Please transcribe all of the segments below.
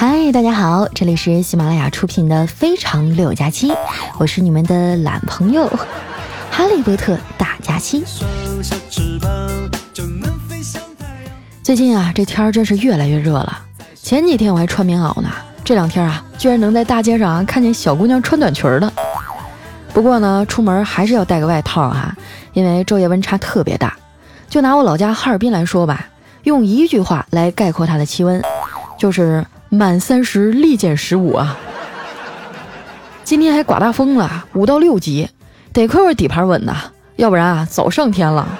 嗨，大家好，这里是喜马拉雅出品的《非常六加七》，我是你们的懒朋友 哈利波特大假期。最近啊，这天儿真是越来越热了。前几天我还穿棉袄呢，这两天啊，居然能在大街上看见小姑娘穿短裙的。不过呢，出门还是要带个外套哈，因为昼夜温差特别大。就拿我老家哈尔滨来说吧，用一句话来概括它的气温，就是满三十立减十五啊。今天还刮大风了，五到六级，得亏我底盘稳呐，要不然啊早上天了。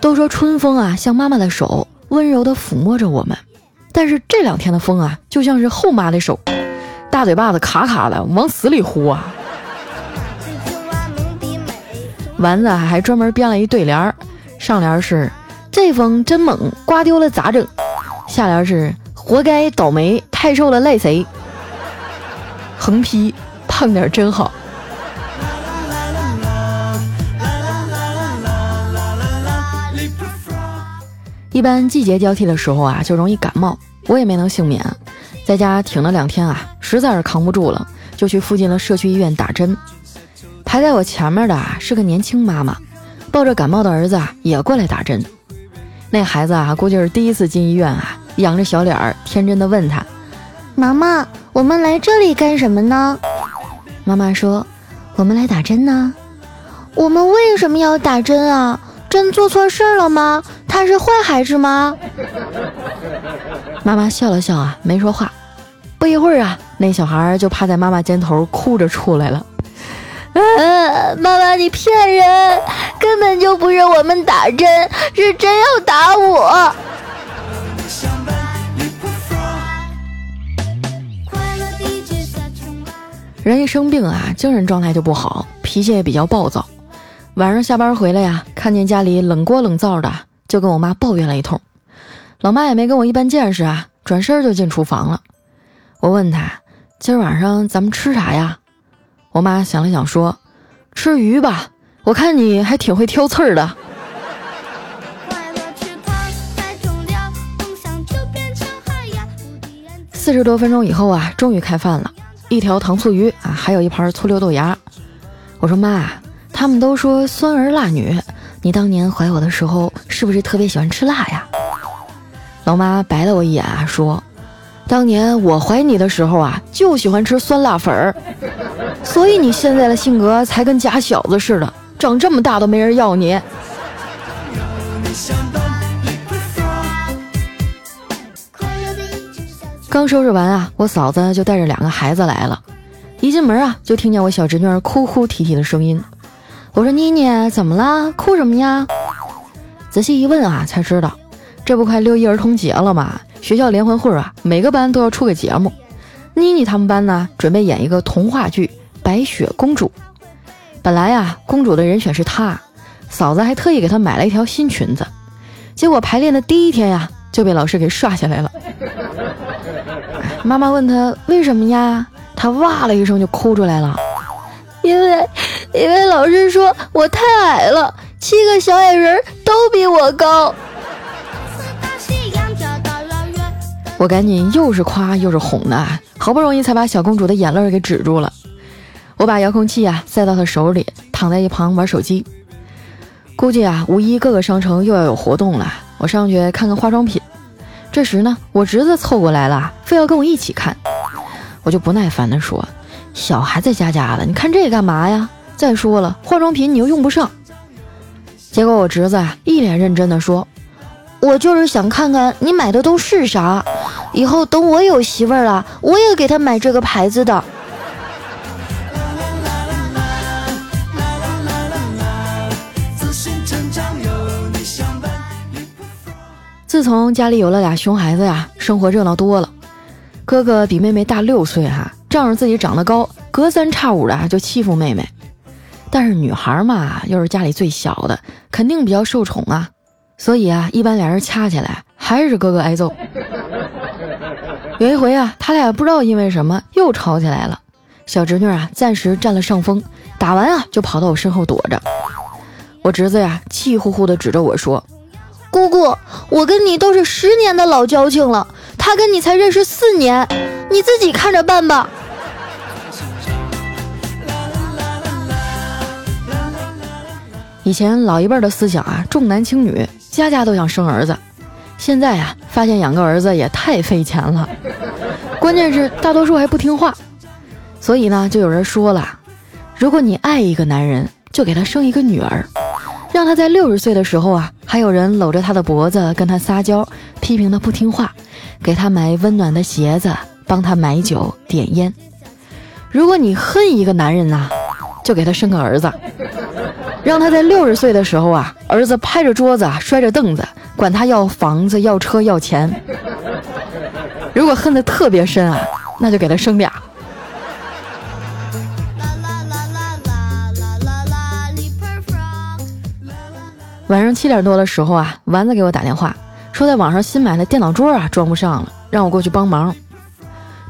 都说春风啊像妈妈的手，温柔的抚摸着我们，但是这两天的风啊就像是后妈的手，大嘴巴子卡卡的往死里呼啊。丸子还专门编了一对联儿，上联是“这风真猛，刮丢了咋整”，下联是“活该倒霉，太瘦了赖谁”。横批：胖点真好。一般季节交替的时候啊，就容易感冒，我也没能幸免，在家挺了两天啊，实在是扛不住了，就去附近的社区医院打针。排在我前面的啊是个年轻妈妈，抱着感冒的儿子啊也过来打针。那孩子啊估计是第一次进医院啊，仰着小脸儿，天真的问他：“妈妈，我们来这里干什么呢？”妈妈说：“我们来打针呢。”“我们为什么要打针啊？针做错事儿了吗？他是坏孩子吗？”妈妈笑了笑啊，没说话。不一会儿啊，那小孩就趴在妈妈肩头哭着出来了。嗯，妈妈，你骗人，根本就不是我们打针，是真要打我。人一生病啊，精神状态就不好，脾气也比较暴躁。晚上下班回来呀，看见家里冷锅冷灶的，就跟我妈抱怨了一通。老妈也没跟我一般见识啊，转身就进厨房了。我问她，今儿晚上咱们吃啥呀？我妈想了想说：“吃鱼吧，我看你还挺会挑刺儿的。”四十多分钟以后啊，终于开饭了，一条糖醋鱼啊，还有一盘醋溜豆芽。我说妈，他们都说酸儿辣女，你当年怀我的时候是不是特别喜欢吃辣呀？老妈白了我一眼啊，说。当年我怀你的时候啊，就喜欢吃酸辣粉儿，所以你现在的性格才跟假小子似的，长这么大都没人要你。刚收拾完啊，我嫂子就带着两个孩子来了，一进门啊，就听见我小侄女儿哭哭啼啼的声音。我说妮妮，怎么了？哭什么呀？仔细一问啊，才知道，这不快六一儿童节了吗？学校联欢会啊，每个班都要出个节目。妮妮他们班呢，准备演一个童话剧《白雪公主》。本来呀，公主的人选是她，嫂子还特意给她买了一条新裙子。结果排练的第一天呀，就被老师给刷下来了。妈妈问她为什么呀，她哇了一声就哭出来了，因为因为老师说我太矮了，七个小矮人都比我高。我赶紧又是夸又是哄的，好不容易才把小公主的眼泪给止住了。我把遥控器啊塞到他手里，躺在一旁玩手机。估计啊五一各个商城又要有活动了，我上去看看化妆品。这时呢，我侄子凑过来了，非要跟我一起看。我就不耐烦地说：“小孩子家家的，你看这干嘛呀？再说了，化妆品你又用不上。”结果我侄子啊一脸认真地说：“我就是想看看你买的都是啥。”以后等我有媳妇儿了，我也给她买这个牌子的。自从家里有了俩熊孩子呀，生活热闹多了。哥哥比妹妹大六岁哈，仗着自己长得高，隔三差五的就欺负妹妹。但是女孩嘛，又是家里最小的，肯定比较受宠啊。所以啊，一般俩人掐起来，还是哥哥挨揍。有一回啊，他俩不知道因为什么又吵起来了。小侄女啊，暂时占了上风，打完啊就跑到我身后躲着。我侄子呀，气呼呼地指着我说：“姑姑，我跟你都是十年的老交情了，他跟你才认识四年，你自己看着办吧。以前老一辈的思想啊，重男轻女，家家都想生儿子。现在呀，发现养个儿子也太费钱了，关键是大多数还不听话。所以呢，就有人说了，如果你爱一个男人，就给他生一个女儿，让他在六十岁的时候啊，还有人搂着他的脖子跟他撒娇，批评他不听话，给他买温暖的鞋子，帮他买酒点烟。如果你恨一个男人呐，就给他生个儿子。让他在六十岁的时候啊，儿子拍着桌子，摔着凳子，管他要房子、要车、要钱。如果恨得特别深啊，那就给他生俩。晚上七点多的时候啊，丸子给我打电话，说在网上新买的电脑桌啊装不上了，让我过去帮忙。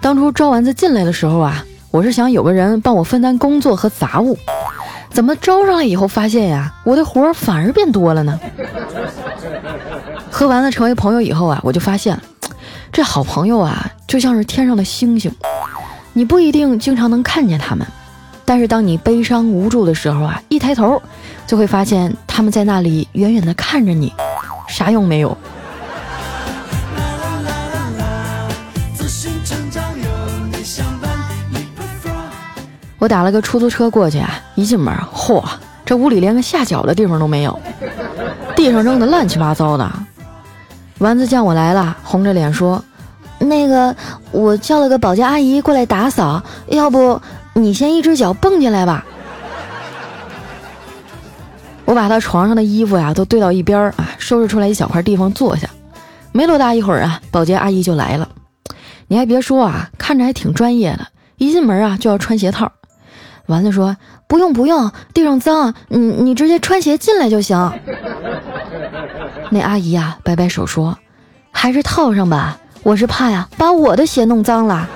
当初招丸子进来的时候啊，我是想有个人帮我分担工作和杂物。怎么招上来以后发现呀，我的活儿反而变多了呢？和丸子成为朋友以后啊，我就发现，这好朋友啊，就像是天上的星星，你不一定经常能看见他们，但是当你悲伤无助的时候啊，一抬头就会发现他们在那里远远的看着你，啥用没有。我打了个出租车过去啊，一进门，嚯，这屋里连个下脚的地方都没有，地上扔的乱七八糟的。丸子见我来了，红着脸说：“那个，我叫了个保洁阿姨过来打扫，要不你先一只脚蹦进来吧。”我把他床上的衣服呀都堆到一边啊，收拾出来一小块地方坐下。没多大一会儿啊，保洁阿姨就来了。你还别说啊，看着还挺专业的，一进门啊就要穿鞋套。丸子说：“不用不用，地上脏，你你直接穿鞋进来就行。”那阿姨呀，摆摆手说：“还是套上吧，我是怕呀，把我的鞋弄脏了。”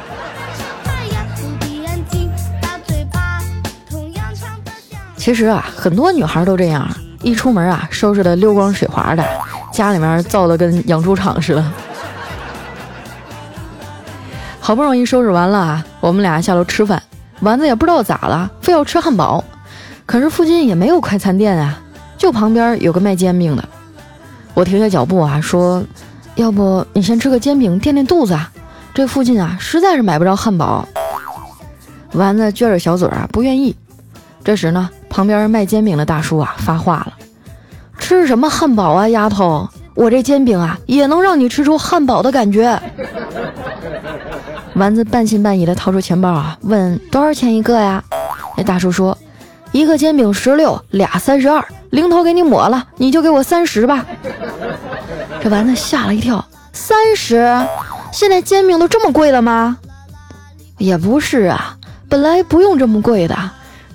其实啊，很多女孩都这样，一出门啊，收拾的溜光水滑的，家里面造的跟养猪场似的。好不容易收拾完了啊，我们俩下楼吃饭。丸子也不知道咋了，非要吃汉堡，可是附近也没有快餐店啊，就旁边有个卖煎饼的。我停下脚步啊，说：“要不你先吃个煎饼垫垫肚子啊？这附近啊实在是买不着汉堡。”丸子撅着小嘴啊，不愿意。这时呢，旁边卖煎饼的大叔啊发话了：“吃什么汉堡啊，丫头，我这煎饼啊也能让你吃出汉堡的感觉。” 丸子半信半疑的掏出钱包啊，问多少钱一个呀？那大叔说，一个煎饼十六，俩三十二，零头给你抹了，你就给我三十吧。这丸子吓了一跳，三十？现在煎饼都这么贵了吗？也不是啊，本来不用这么贵的，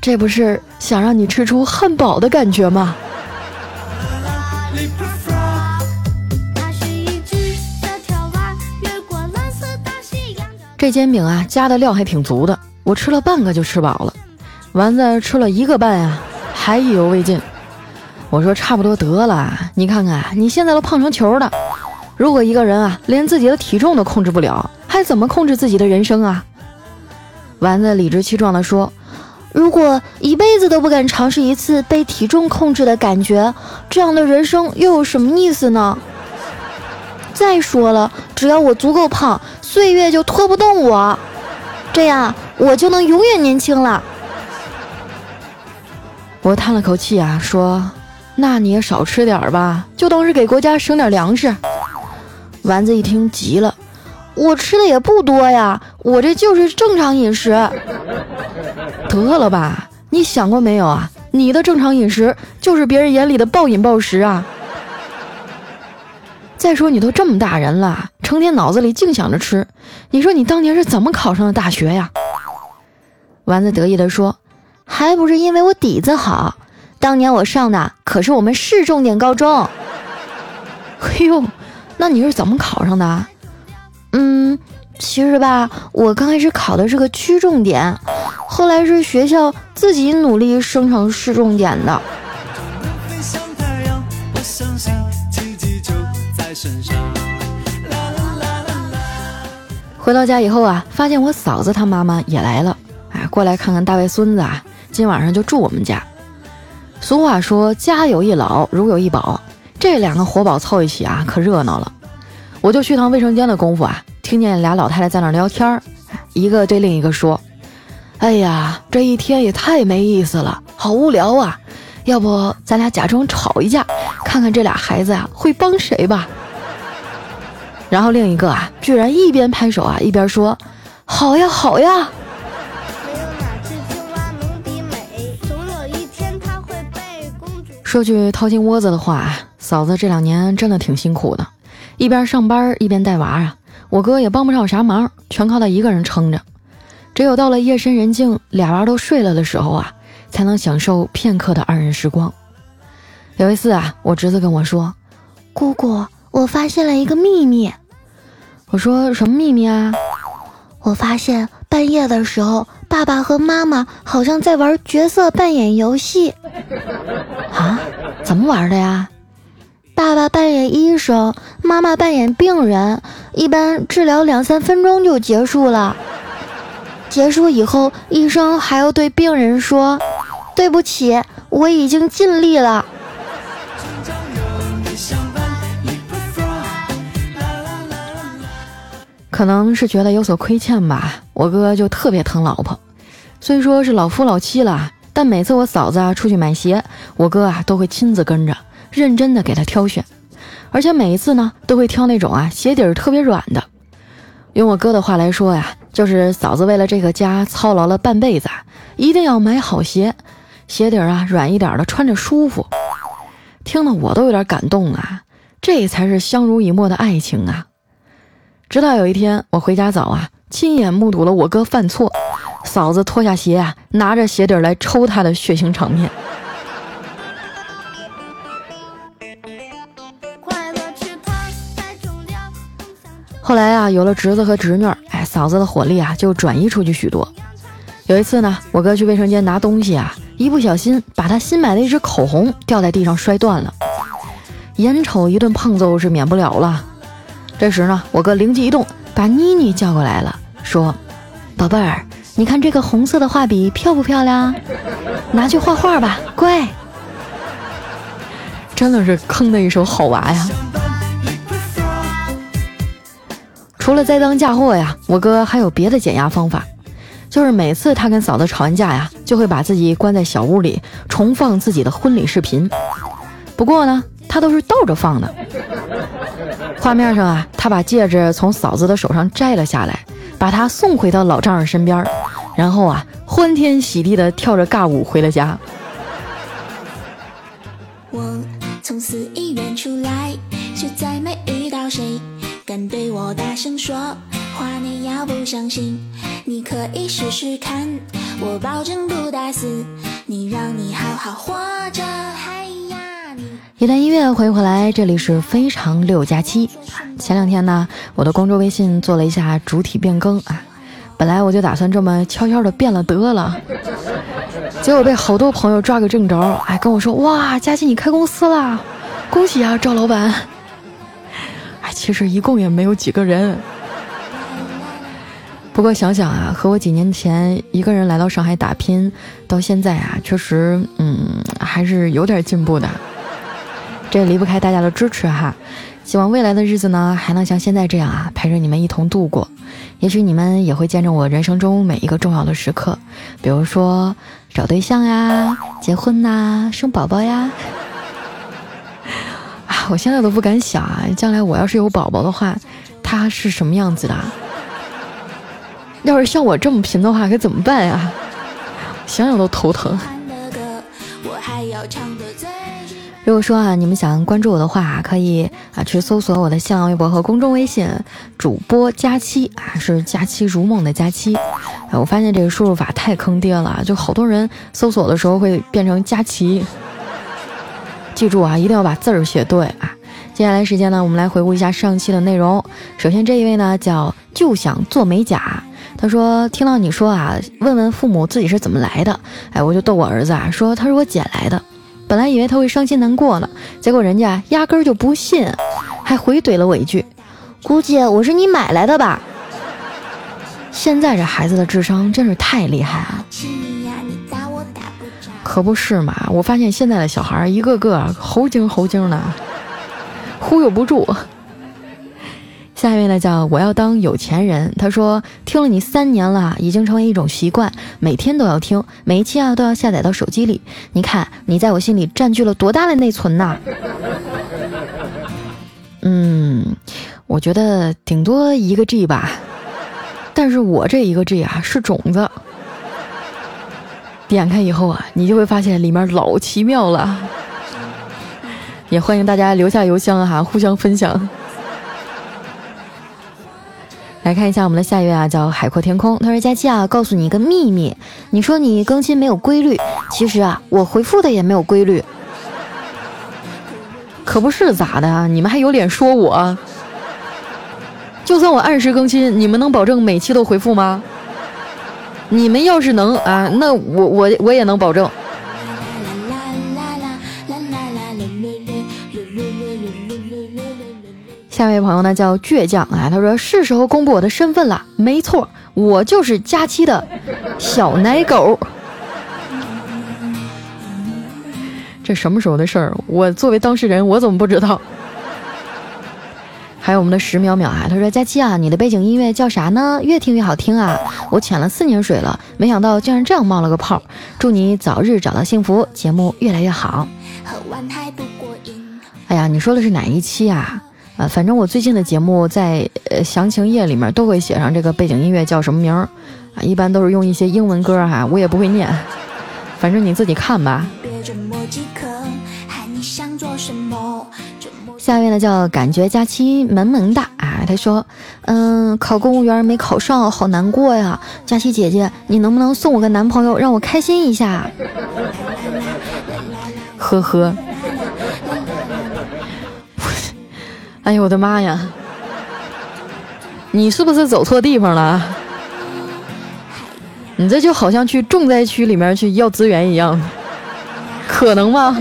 这不是想让你吃出汉堡的感觉吗？这煎饼啊，加的料还挺足的，我吃了半个就吃饱了。丸子吃了一个半呀，还意犹未尽。我说差不多得了，你看看你现在都胖成球了。如果一个人啊，连自己的体重都控制不了，还怎么控制自己的人生啊？丸子理直气壮地说：“如果一辈子都不敢尝试一次被体重控制的感觉，这样的人生又有什么意思呢？再说了，只要我足够胖。”岁月就拖不动我，这样我就能永远年轻了。我叹了口气啊，说：“那你也少吃点吧，就当是给国家省点粮食。”丸子一听急了：“我吃的也不多呀，我这就是正常饮食。”得了吧，你想过没有啊？你的正常饮食就是别人眼里的暴饮暴食啊！再说你都这么大人了，成天脑子里净想着吃，你说你当年是怎么考上的大学呀？丸子得意地说：“还不是因为我底子好，当年我上的可是我们市重点高中。”嘿呦，那你是怎么考上的？嗯，其实吧，我刚开始考的是个区重点，后来是学校自己努力升成市重点的。回到家以后啊，发现我嫂子她妈妈也来了，哎，过来看看大外孙子啊，今晚上就住我们家。俗话说，家有一老，如有一宝，这两个活宝凑一起啊，可热闹了。我就去趟卫生间的功夫啊，听见俩老太太在那聊天儿，一个对另一个说：“哎呀，这一天也太没意思了，好无聊啊！要不咱俩假装吵一架，看看这俩孩子呀会帮谁吧。”然后另一个啊，居然一边拍手啊，一边说：“好呀，好呀。”说句掏心窝子的话啊，嫂子这两年真的挺辛苦的，一边上班一边带娃啊。我哥也帮不上啥忙，全靠他一个人撑着。只有到了夜深人静，俩娃都睡了的时候啊，才能享受片刻的二人时光。有一次啊，我侄子跟我说：“姑姑，我发现了一个秘密。”我说什么秘密啊？我发现半夜的时候，爸爸和妈妈好像在玩角色扮演游戏。啊？怎么玩的呀？爸爸扮演医生，妈妈扮演病人，一般治疗两三分钟就结束了。结束以后，医生还要对病人说：“对不起，我已经尽力了。”可能是觉得有所亏欠吧，我哥就特别疼老婆。虽说是老夫老妻了，但每次我嫂子啊出去买鞋，我哥啊都会亲自跟着，认真的给她挑选。而且每一次呢，都会挑那种啊鞋底儿特别软的。用我哥的话来说呀，就是嫂子为了这个家操劳了半辈子，一定要买好鞋，鞋底儿啊软一点的，穿着舒服。听得我都有点感动啊，这才是相濡以沫的爱情啊！直到有一天我回家早啊，亲眼目睹了我哥犯错，嫂子脱下鞋啊，拿着鞋底来抽他的血腥场面。啊，有了侄子和侄女，哎，嫂子的火力啊就转移出去许多。有一次呢，我哥去卫生间拿东西啊，一不小心把他新买的一支口红掉在地上摔断了，眼瞅一顿胖揍是免不了了。这时呢，我哥灵机一动，把妮妮叫过来了，说：“宝贝儿，你看这个红色的画笔漂不漂亮？拿去画画吧，乖。”真的是坑的一手好娃呀！除了栽赃嫁祸呀，我哥还有别的减压方法，就是每次他跟嫂子吵完架呀，就会把自己关在小屋里，重放自己的婚礼视频。不过呢，他都是倒着放的。画面上啊，他把戒指从嫂子的手上摘了下来，把她送回到老丈人身边，然后啊，欢天喜地的跳着尬舞回了家。我从死医院出来，就再没遇到谁敢对我大声说话。你要不相信，你可以试试看，我保证不打死你，让你好好活着。嗨呀，你一段音乐回回来，这里是非常六加七。前两天呢，我的公众微信做了一下主体变更啊，本来我就打算这么悄悄的变了得了，结果被好多朋友抓个正着，哎，跟我说哇，佳琪你开公司啦，恭喜啊，赵老板。其实一共也没有几个人。不过想想啊，和我几年前一个人来到上海打拼，到现在啊，确实，嗯，还是有点进步的。这离不开大家的支持哈，希望未来的日子呢还能像现在这样啊陪着你们一同度过，也许你们也会见证我人生中每一个重要的时刻，比如说找对象呀、结婚呐、生宝宝呀。我现在都不敢想啊，将来我要是有宝宝的话，他是什么样子的？要是像我这么贫的话，该怎么办呀？想想都头疼。如果说啊，你们想关注我的话，可以啊去搜索我的新浪微博和公众微信，主播佳期啊，是佳期如梦的佳期。哎，我发现这个输入法太坑爹了，就好多人搜索的时候会变成佳琪。记住啊，一定要把字儿写对啊。接下来时间呢，我们来回顾一下上期的内容。首先这一位呢叫就想做美甲，他说听到你说啊，问问父母自己是怎么来的，哎，我就逗我儿子啊，说他是我捡来的。本来以为他会伤心难过呢，结果人家压根儿就不信，还回怼了我一句：“估计我是你买来的吧。”现在这孩子的智商真是太厉害了。可不是嘛！我发现现在的小孩一个个猴精猴精的，忽悠不住。下一位呢叫我要当有钱人，他说听了你三年了，已经成为一种习惯，每天都要听，每一期啊都要下载到手机里。你看你在我心里占据了多大的内存呐？嗯，我觉得顶多一个 G 吧，但是我这一个 G 啊是种子。点开以后啊，你就会发现里面老奇妙了。也欢迎大家留下邮箱哈，互相分享。来看一下我们的下一位啊，叫海阔天空。他说：“佳琪啊，告诉你一个秘密，你说你更新没有规律，其实啊，我回复的也没有规律。可不是咋的？你们还有脸说我？就算我按时更新，你们能保证每期都回复吗？”你们要是能啊，那我我我也能保证。下一位朋友呢叫倔强啊，他说是时候公布我的身份了，没错，我就是佳期的小奶狗。这什么时候的事儿？我作为当事人，我怎么不知道？还有我们的石淼淼啊，他说佳期啊，你的背景音乐叫啥呢？越听越好听啊！我潜了四年水了，没想到竟然这样冒了个泡。祝你早日找到幸福，节目越来越好。哎呀，你说的是哪一期啊？啊，反正我最近的节目在呃详情页里面都会写上这个背景音乐叫什么名儿啊，一般都是用一些英文歌哈，我也不会念，反正你自己看吧。下面呢叫感觉假期萌萌哒啊，他说，嗯，考公务员没考上，好难过呀。佳期姐姐，你能不能送我个男朋友，让我开心一下？呵呵。哎呦我的妈呀！你是不是走错地方了？你这就好像去重灾区里面去要资源一样，可能吗？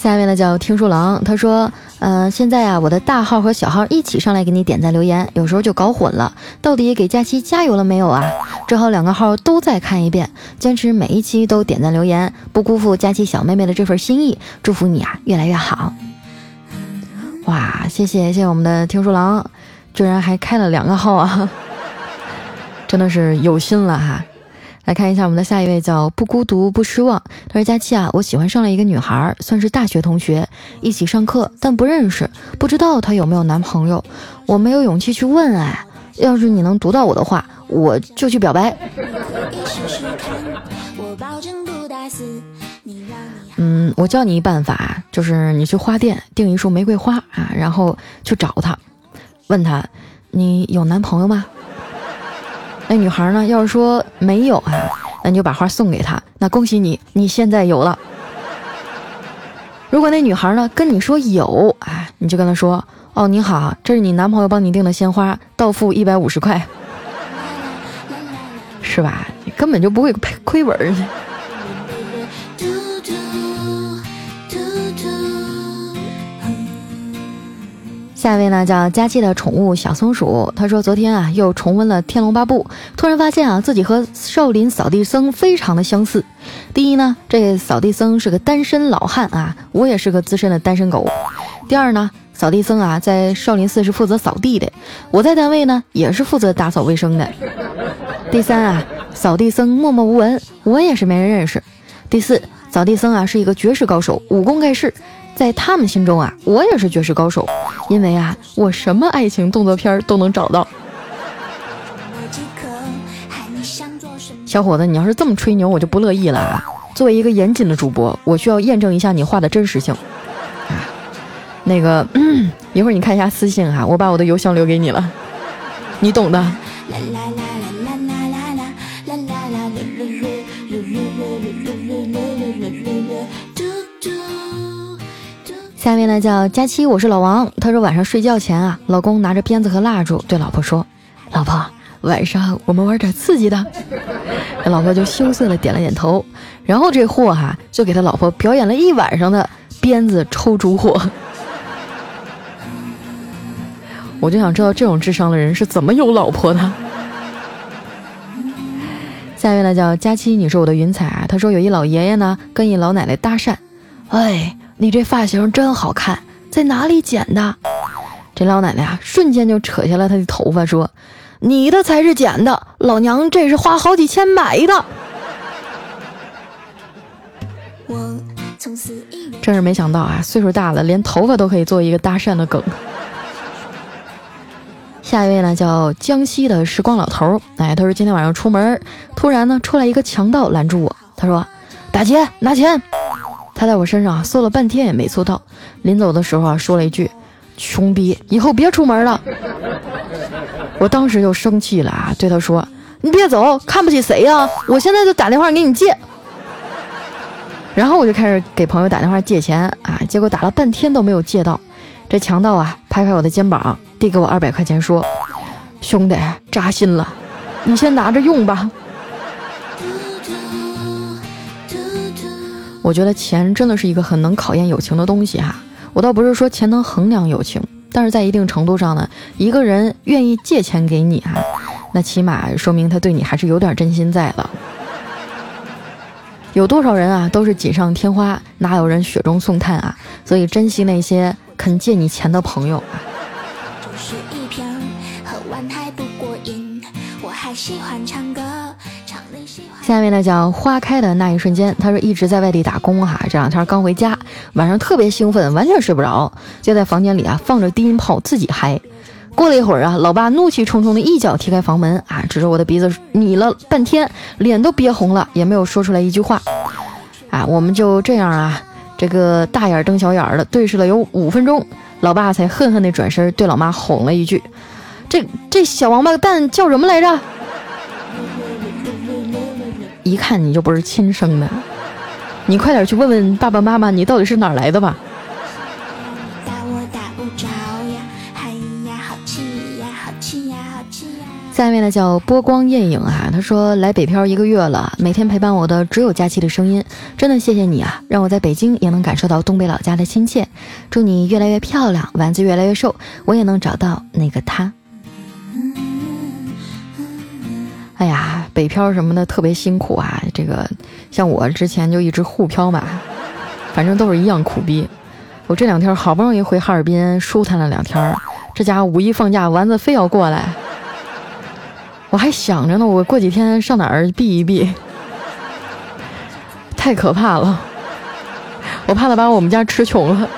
下面呢叫听书郎，他说，嗯，现在啊，我的大号和小号一起上来给你点赞留言，有时候就搞混了，到底给佳期加油了没有啊？只好两个号都再看一遍，坚持每一期都点赞留言，不辜负佳期小妹妹的这份心意，祝福你啊，越来越好。哇，谢谢谢谢我们的听书郎，居然还开了两个号啊，真的是有心了哈。来看一下我们的下一位，叫不孤独不失望。他说：“佳期啊，我喜欢上了一个女孩，算是大学同学，一起上课，但不认识，不知道她有没有男朋友。我没有勇气去问，哎，要是你能读到我的话，我就去表白。”嗯，我教你一办法，就是你去花店订一束玫瑰花啊，然后去找她，问她：“你有男朋友吗？”那女孩呢？要是说没有啊，那你就把花送给她。那恭喜你，你现在有了。如果那女孩呢跟你说有，哎，你就跟她说：“哦，你好，这是你男朋友帮你订的鲜花，到付一百五十块，是吧？你根本就不会亏亏本。”下一位呢叫佳期的宠物小松鼠，他说昨天啊又重温了《天龙八部》，突然发现啊自己和少林扫地僧非常的相似。第一呢，这扫地僧是个单身老汉啊，我也是个资深的单身狗。第二呢，扫地僧啊在少林寺是负责扫地的，我在单位呢也是负责打扫卫生的。第三啊，扫地僧默默无闻，我也是没人认识。第四，扫地僧啊是一个绝世高手，武功盖世。在他们心中啊，我也是绝世高手，因为啊，我什么爱情动作片都能找到。小伙子，你要是这么吹牛，我就不乐意了啊！作为一个严谨的主播，我需要验证一下你话的真实性。那个，一会儿你看一下私信哈，我把我的邮箱留给你了，你懂的。下面呢叫佳期，我是老王。他说晚上睡觉前啊，老公拿着鞭子和蜡烛对老婆说：“老婆，晚上我们玩点刺激的。” 老婆就羞涩的点了点头。然后这货哈就给他老婆表演了一晚上的鞭子抽烛火。我就想知道这种智商的人是怎么有老婆的。下面呢叫佳期，你是我的云彩啊。他说有一老爷爷呢跟一老奶奶搭讪，哎，你这发型真好看，在哪里剪的？这老奶奶啊瞬间就扯下了她的头发说：“你的才是剪的，老娘这是花好几千买的。”真是没想到啊，岁数大了，连头发都可以做一个搭讪的梗。下一位呢，叫江西的时光老头。哎，他说今天晚上出门，突然呢出来一个强盗拦住我。他说：“打劫，拿钱。”他在我身上搜了半天也没搜到。临走的时候啊，说了一句：“穷逼，以后别出门了。”我当时就生气了啊，对他说：“你别走，看不起谁呀？我现在就打电话给你借。”然后我就开始给朋友打电话借钱啊，结果打了半天都没有借到。这强盗啊，拍拍我的肩膀，递给我二百块钱，说：“兄弟，扎心了，你先拿着用吧。”我觉得钱真的是一个很能考验友情的东西哈。我倒不是说钱能衡量友情，但是在一定程度上呢，一个人愿意借钱给你哈，那起码说明他对你还是有点真心在的。有多少人啊，都是锦上添花，哪有人雪中送炭啊？所以珍惜那些肯借你钱的朋友啊。下面呢讲花开的那一瞬间，他说一直在外地打工哈，这两天刚回家，晚上特别兴奋，完全睡不着，就在房间里啊放着低音炮自己嗨。过了一会儿啊，老爸怒气冲冲的一脚踢开房门啊，指着我的鼻子你了半天，脸都憋红了，也没有说出来一句话。啊，我们就这样啊，这个大眼瞪小眼的对视了有五分钟，老爸才恨恨地转身对老妈吼了一句：“这这小王八蛋叫什么来着？”一看你就不是亲生的，你快点去问问爸爸妈妈，你到底是哪来的吧。下面呢叫波光艳影啊，他说来北漂一个月了，每天陪伴我的只有佳期的声音，真的谢谢你啊，让我在北京也能感受到东北老家的亲切。祝你越来越漂亮，丸子越来越瘦，我也能找到那个他。哎呀，北漂什么的特别辛苦啊，这个像我之前就一直沪漂嘛，反正都是一样苦逼。我这两天好不容易回哈尔滨舒坦了两天，这家伙五一放假，丸子非要过来。我还想着呢，我过几天上哪儿避一避，太可怕了，我怕他把我们家吃穷了。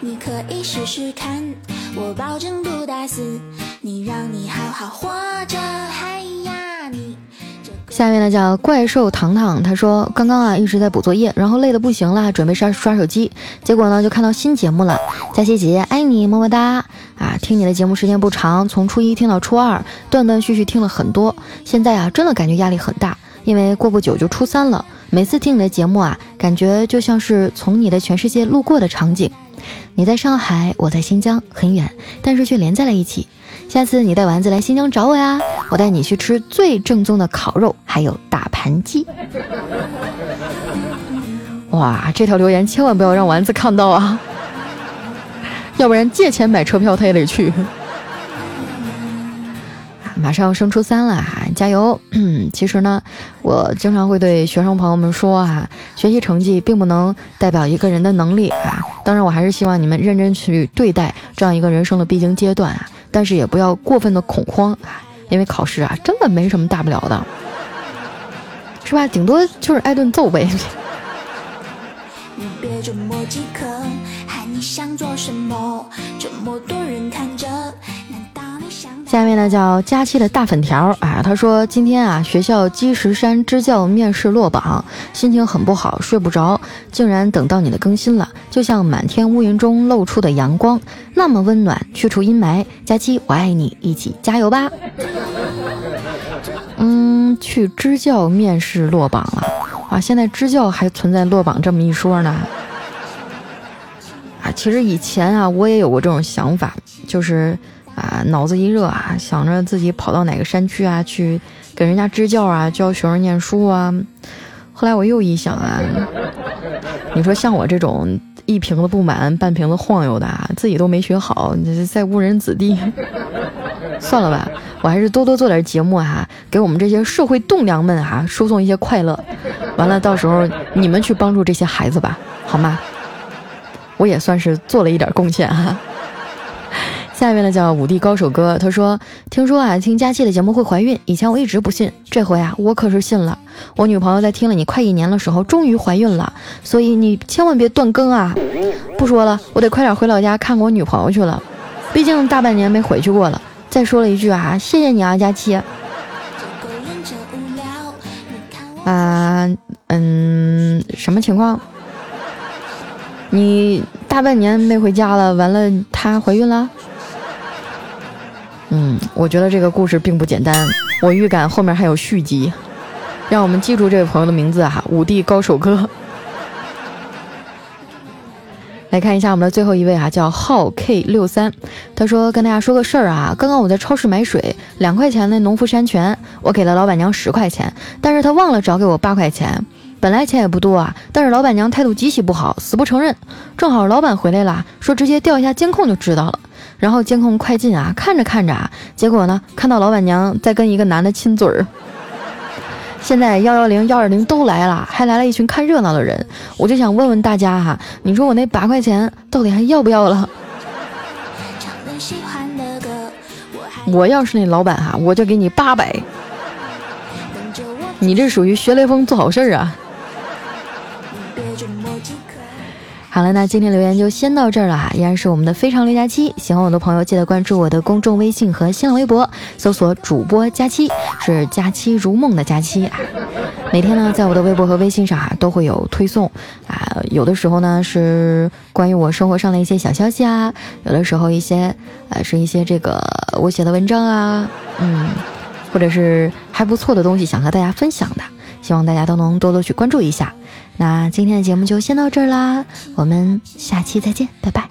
你可以试试看，我保证不打死你让下面呢叫怪兽糖糖，他说刚刚啊一直在补作业，然后累得不行了，准备刷刷手机，结果呢就看到新节目了。佳琪姐姐爱你么么哒啊！听你的节目时间不长，从初一听到初二，断断续续听了很多。现在啊真的感觉压力很大，因为过不久就初三了。每次听你的节目啊，感觉就像是从你的全世界路过的场景。你在上海，我在新疆，很远，但是却连在了一起。下次你带丸子来新疆找我呀，我带你去吃最正宗的烤肉，还有大盘鸡。哇，这条留言千万不要让丸子看到啊，要不然借钱买车票他也得去。马上要升初三了，加油！嗯 其实呢，我经常会对学生朋友们说啊，学习成绩并不能代表一个人的能力啊。当然，我还是希望你们认真去对待这样一个人生的必经阶段啊。但是也不要过分的恐慌啊，因为考试啊，真的没什么大不了的，是吧？顶多就是挨顿揍呗。别这么饥渴，喊你想做什么，这么多人看着下面呢叫佳期的大粉条啊，他说今天啊学校积石山支教面试落榜，心情很不好，睡不着，竟然等到你的更新了，就像满天乌云中露出的阳光，那么温暖，去除阴霾。佳期，我爱你，一起加油吧。嗯，去支教面试落榜了啊，现在支教还存在落榜这么一说呢。啊，其实以前啊我也有过这种想法，就是。啊，脑子一热啊，想着自己跑到哪个山区啊，去给人家支教啊，教学生念书啊。后来我又一想啊，你说像我这种一瓶子不满半瓶子晃悠的，啊自己都没学好，你这在误人子弟。算了吧，我还是多多做点节目哈，给我们这些社会栋梁们哈输送一些快乐。完了，到时候你们去帮助这些孩子吧，好吗？我也算是做了一点贡献哈。下面呢叫五帝高手哥，他说：“听说啊，听佳期的节目会怀孕，以前我一直不信，这回啊，我可是信了。我女朋友在听了你快一年的时候，终于怀孕了，所以你千万别断更啊！不说了，我得快点回老家看我女朋友去了，毕竟大半年没回去过了。再说了一句啊，谢谢你啊，佳期。啊，嗯，什么情况？你大半年没回家了，完了，她怀孕了？”嗯，我觉得这个故事并不简单，我预感后面还有续集，让我们记住这位朋友的名字啊，五帝高手哥。来看一下我们的最后一位啊，叫浩 K 六三，他说跟大家说个事儿啊，刚刚我在超市买水，两块钱的农夫山泉，我给了老板娘十块钱，但是他忘了找给我八块钱，本来钱也不多啊，但是老板娘态度极其不好，死不承认，正好老板回来了，说直接调一下监控就知道了。然后监控快进啊，看着看着啊，结果呢，看到老板娘在跟一个男的亲嘴儿。现在幺幺零幺二零都来了，还来了一群看热闹的人，我就想问问大家哈，你说我那八块钱到底还要不要了？我要是那老板哈，我就给你八百。你这属于学雷锋做好事儿啊。好了，那今天留言就先到这儿了哈，依然是我们的非常六加七，喜欢我的朋友记得关注我的公众微信和新浪微博，搜索主播佳期，是佳期如梦的佳期啊。每天呢，在我的微博和微信上啊都会有推送啊，有的时候呢是关于我生活上的一些小消息啊，有的时候一些呃是一些这个我写的文章啊，嗯，或者是还不错的东西想和大家分享的，希望大家都能多多去关注一下。那今天的节目就先到这儿啦，我们下期再见，拜拜。